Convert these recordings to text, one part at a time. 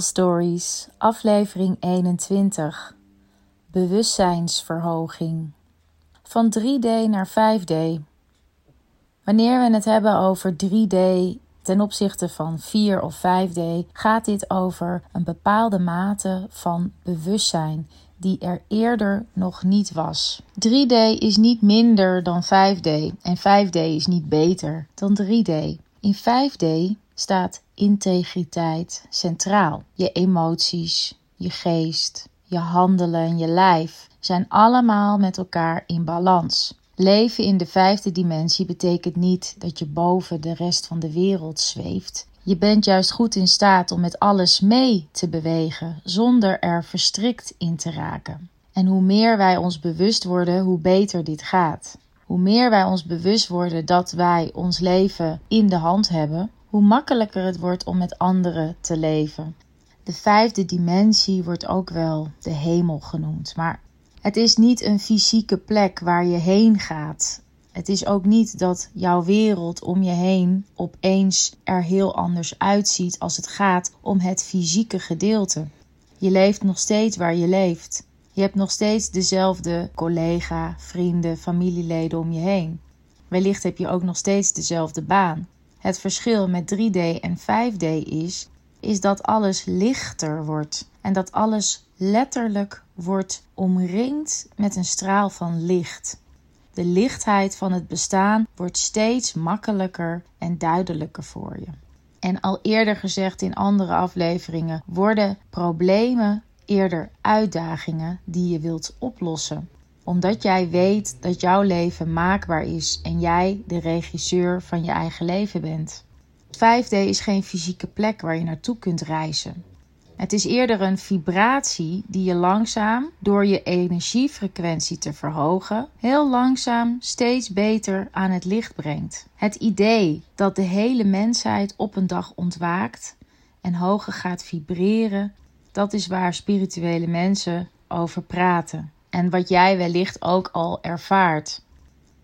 Stories, aflevering 21. Bewustzijnsverhoging. Van 3D naar 5D. Wanneer we het hebben over 3D ten opzichte van 4 of 5D, gaat dit over een bepaalde mate van bewustzijn die er eerder nog niet was. 3D is niet minder dan 5D en 5D is niet beter dan 3D. In 5D staat integriteit centraal. Je emoties, je geest, je handelen en je lijf zijn allemaal met elkaar in balans. Leven in de vijfde dimensie betekent niet dat je boven de rest van de wereld zweeft. Je bent juist goed in staat om met alles mee te bewegen zonder er verstrikt in te raken. En hoe meer wij ons bewust worden, hoe beter dit gaat. Hoe meer wij ons bewust worden dat wij ons leven in de hand hebben, hoe makkelijker het wordt om met anderen te leven. De vijfde dimensie wordt ook wel de hemel genoemd, maar het is niet een fysieke plek waar je heen gaat. Het is ook niet dat jouw wereld om je heen opeens er heel anders uitziet als het gaat om het fysieke gedeelte. Je leeft nog steeds waar je leeft. Je hebt nog steeds dezelfde collega, vrienden, familieleden om je heen. Wellicht heb je ook nog steeds dezelfde baan. Het verschil met 3D en 5D is, is dat alles lichter wordt en dat alles letterlijk wordt omringd met een straal van licht. De lichtheid van het bestaan wordt steeds makkelijker en duidelijker voor je. En al eerder gezegd in andere afleveringen worden problemen eerder uitdagingen die je wilt oplossen omdat jij weet dat jouw leven maakbaar is en jij de regisseur van je eigen leven bent. 5D is geen fysieke plek waar je naartoe kunt reizen. Het is eerder een vibratie die je langzaam, door je energiefrequentie te verhogen, heel langzaam steeds beter aan het licht brengt. Het idee dat de hele mensheid op een dag ontwaakt en hoger gaat vibreren, dat is waar spirituele mensen over praten en wat jij wellicht ook al ervaart.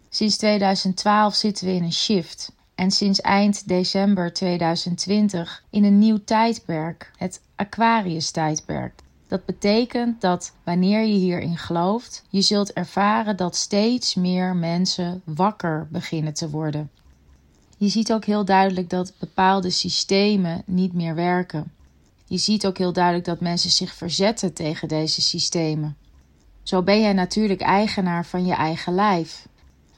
Sinds 2012 zitten we in een shift en sinds eind december 2020 in een nieuw tijdperk, het Aquarius-tijdperk. Dat betekent dat wanneer je hierin gelooft, je zult ervaren dat steeds meer mensen wakker beginnen te worden. Je ziet ook heel duidelijk dat bepaalde systemen niet meer werken. Je ziet ook heel duidelijk dat mensen zich verzetten tegen deze systemen. Zo ben jij natuurlijk eigenaar van je eigen lijf.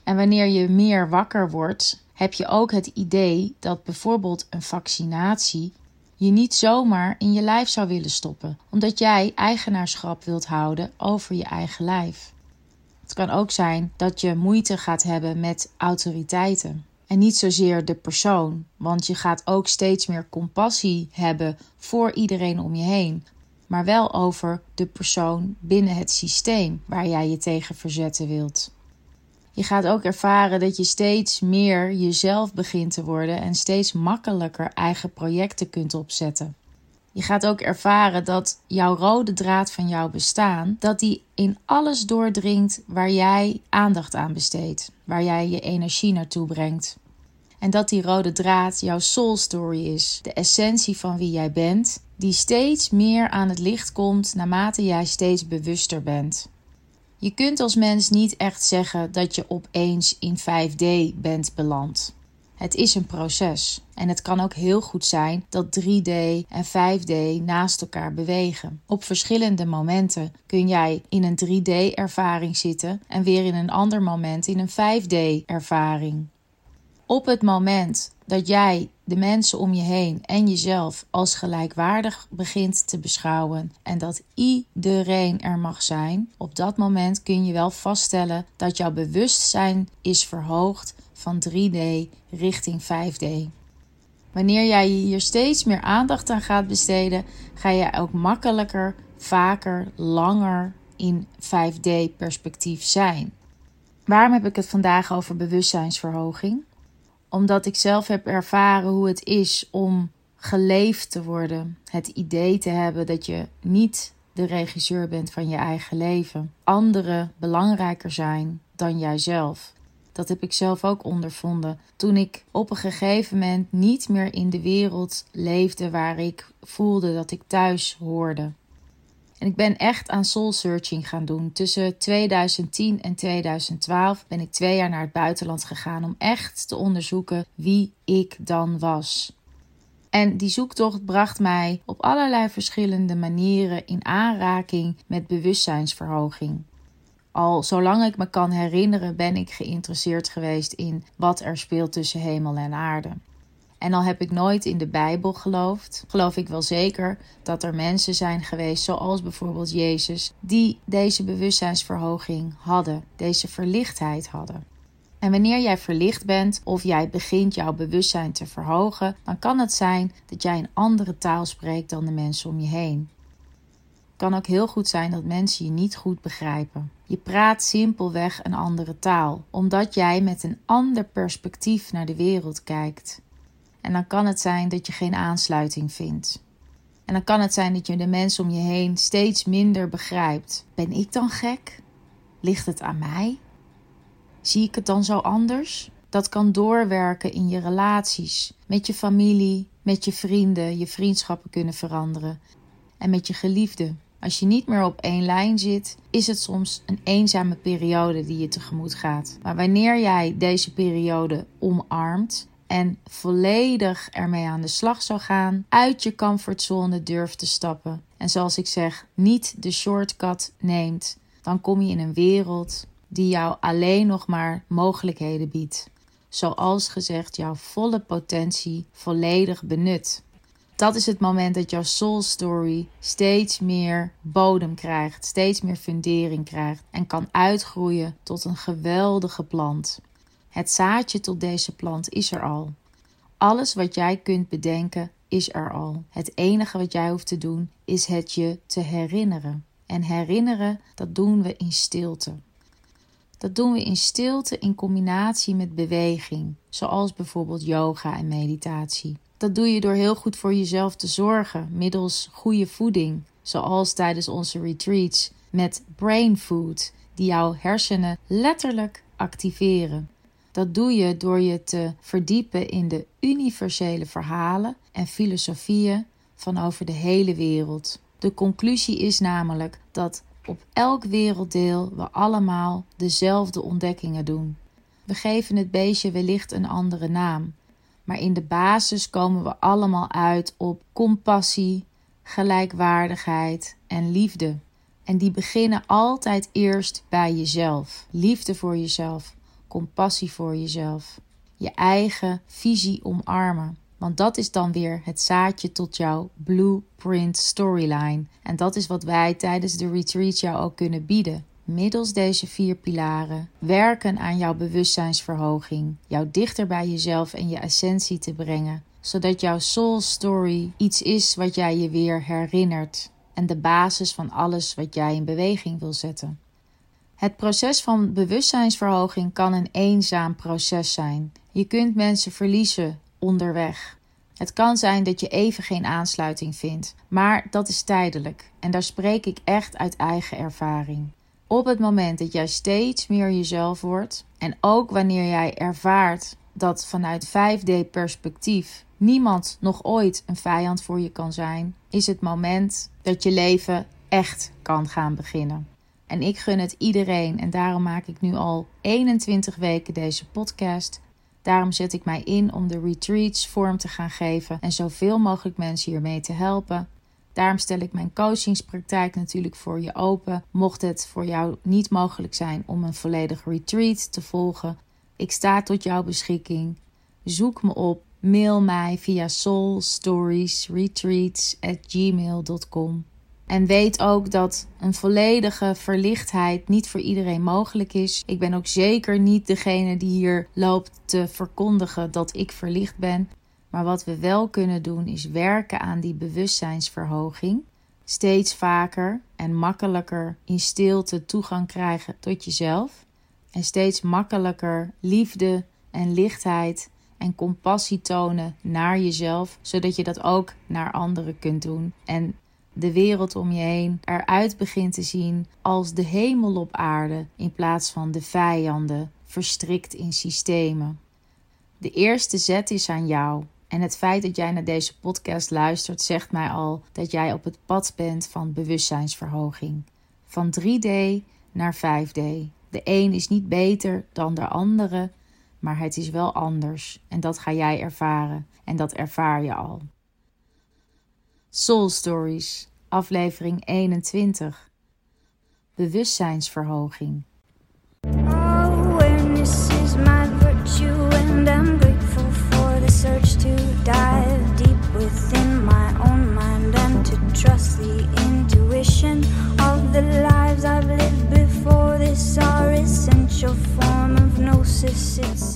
En wanneer je meer wakker wordt, heb je ook het idee dat bijvoorbeeld een vaccinatie je niet zomaar in je lijf zou willen stoppen, omdat jij eigenaarschap wilt houden over je eigen lijf. Het kan ook zijn dat je moeite gaat hebben met autoriteiten. En niet zozeer de persoon, want je gaat ook steeds meer compassie hebben voor iedereen om je heen maar wel over de persoon binnen het systeem waar jij je tegen verzetten wilt. Je gaat ook ervaren dat je steeds meer jezelf begint te worden en steeds makkelijker eigen projecten kunt opzetten. Je gaat ook ervaren dat jouw rode draad van jouw bestaan, dat die in alles doordringt waar jij aandacht aan besteedt, waar jij je energie naartoe brengt. En dat die rode draad jouw soul story is, de essentie van wie jij bent die steeds meer aan het licht komt naarmate jij steeds bewuster bent. Je kunt als mens niet echt zeggen dat je opeens in 5D bent beland. Het is een proces en het kan ook heel goed zijn dat 3D en 5D naast elkaar bewegen. Op verschillende momenten kun jij in een 3D-ervaring zitten en weer in een ander moment in een 5D-ervaring. Op het moment dat jij de mensen om je heen en jezelf als gelijkwaardig begint te beschouwen en dat iedereen er mag zijn, op dat moment kun je wel vaststellen dat jouw bewustzijn is verhoogd van 3D richting 5D. Wanneer jij hier steeds meer aandacht aan gaat besteden, ga je ook makkelijker, vaker, langer in 5D perspectief zijn. Waarom heb ik het vandaag over bewustzijnsverhoging? Omdat ik zelf heb ervaren hoe het is om geleefd te worden. Het idee te hebben dat je niet de regisseur bent van je eigen leven. Anderen belangrijker zijn dan jijzelf. Dat heb ik zelf ook ondervonden. Toen ik op een gegeven moment niet meer in de wereld leefde waar ik voelde dat ik thuis hoorde. En ik ben echt aan soul searching gaan doen. Tussen 2010 en 2012 ben ik twee jaar naar het buitenland gegaan om echt te onderzoeken wie ik dan was. En die zoektocht bracht mij op allerlei verschillende manieren in aanraking met bewustzijnsverhoging. Al zolang ik me kan herinneren ben ik geïnteresseerd geweest in wat er speelt tussen hemel en aarde. En al heb ik nooit in de Bijbel geloofd, geloof ik wel zeker dat er mensen zijn geweest, zoals bijvoorbeeld Jezus, die deze bewustzijnsverhoging hadden, deze verlichtheid hadden. En wanneer jij verlicht bent of jij begint jouw bewustzijn te verhogen, dan kan het zijn dat jij een andere taal spreekt dan de mensen om je heen. Het kan ook heel goed zijn dat mensen je niet goed begrijpen. Je praat simpelweg een andere taal, omdat jij met een ander perspectief naar de wereld kijkt. En dan kan het zijn dat je geen aansluiting vindt. En dan kan het zijn dat je de mensen om je heen steeds minder begrijpt. Ben ik dan gek? Ligt het aan mij? Zie ik het dan zo anders? Dat kan doorwerken in je relaties, met je familie, met je vrienden, je vriendschappen kunnen veranderen en met je geliefde. Als je niet meer op één lijn zit, is het soms een eenzame periode die je tegemoet gaat. Maar wanneer jij deze periode omarmt en volledig ermee aan de slag zou gaan, uit je comfortzone durft te stappen en zoals ik zeg, niet de shortcut neemt, dan kom je in een wereld die jou alleen nog maar mogelijkheden biedt. Zoals gezegd, jouw volle potentie volledig benut. Dat is het moment dat jouw soul story steeds meer bodem krijgt, steeds meer fundering krijgt en kan uitgroeien tot een geweldige plant. Het zaadje tot deze plant is er al. Alles wat jij kunt bedenken is er al. Het enige wat jij hoeft te doen is het je te herinneren. En herinneren, dat doen we in stilte. Dat doen we in stilte in combinatie met beweging, zoals bijvoorbeeld yoga en meditatie. Dat doe je door heel goed voor jezelf te zorgen middels goede voeding, zoals tijdens onze retreats met brain food, die jouw hersenen letterlijk activeren. Dat doe je door je te verdiepen in de universele verhalen en filosofieën van over de hele wereld. De conclusie is namelijk dat op elk werelddeel we allemaal dezelfde ontdekkingen doen. We geven het beestje wellicht een andere naam, maar in de basis komen we allemaal uit op compassie, gelijkwaardigheid en liefde. En die beginnen altijd eerst bij jezelf. Liefde voor jezelf, compassie voor jezelf, je eigen visie omarmen. Want dat is dan weer het zaadje tot jouw blueprint storyline. En dat is wat wij tijdens de retreat jou ook kunnen bieden. Middels deze vier pilaren werken aan jouw bewustzijnsverhoging, jou dichter bij jezelf en je essentie te brengen, zodat jouw soul story iets is wat jij je weer herinnert en de basis van alles wat jij in beweging wil zetten. Het proces van bewustzijnsverhoging kan een eenzaam proces zijn. Je kunt mensen verliezen onderweg. Het kan zijn dat je even geen aansluiting vindt, maar dat is tijdelijk en daar spreek ik echt uit eigen ervaring. Op het moment dat jij steeds meer jezelf wordt en ook wanneer jij ervaart dat vanuit 5D-perspectief niemand nog ooit een vijand voor je kan zijn, is het moment dat je leven echt kan gaan beginnen. En ik gun het iedereen en daarom maak ik nu al 21 weken deze podcast Daarom zet ik mij in om de retreats vorm te gaan geven en zoveel mogelijk mensen hiermee te helpen. Daarom stel ik mijn coachingspraktijk natuurlijk voor je open. Mocht het voor jou niet mogelijk zijn om een volledig retreat te volgen, ik sta tot jouw beschikking. Zoek me op, mail mij via soulstoriesretreats@gmail.com. En weet ook dat een volledige verlichtheid niet voor iedereen mogelijk is. Ik ben ook zeker niet degene die hier loopt te verkondigen dat ik verlicht ben. Maar wat we wel kunnen doen is werken aan die bewustzijnsverhoging. Steeds vaker en makkelijker in stilte toegang krijgen tot jezelf. En steeds makkelijker liefde en lichtheid en compassie tonen naar jezelf, zodat je dat ook naar anderen kunt doen. En de wereld om je heen eruit begint te zien als de hemel op aarde in plaats van de vijanden verstrikt in systemen. De eerste zet is aan jou. En het feit dat jij naar deze podcast luistert, zegt mij al dat jij op het pad bent van bewustzijnsverhoging. Van 3D naar 5D. De een is niet beter dan de andere, maar het is wel anders. En dat ga jij ervaren. En dat ervaar je al. Soul Stories, aflevering 21. Bewustzijnsverhoging. Oh, awareness is my virtue and I'm grateful for the search to dive deep within my own mind and to trust the intuition of the lives I've lived before. This essential form of gnosis. It's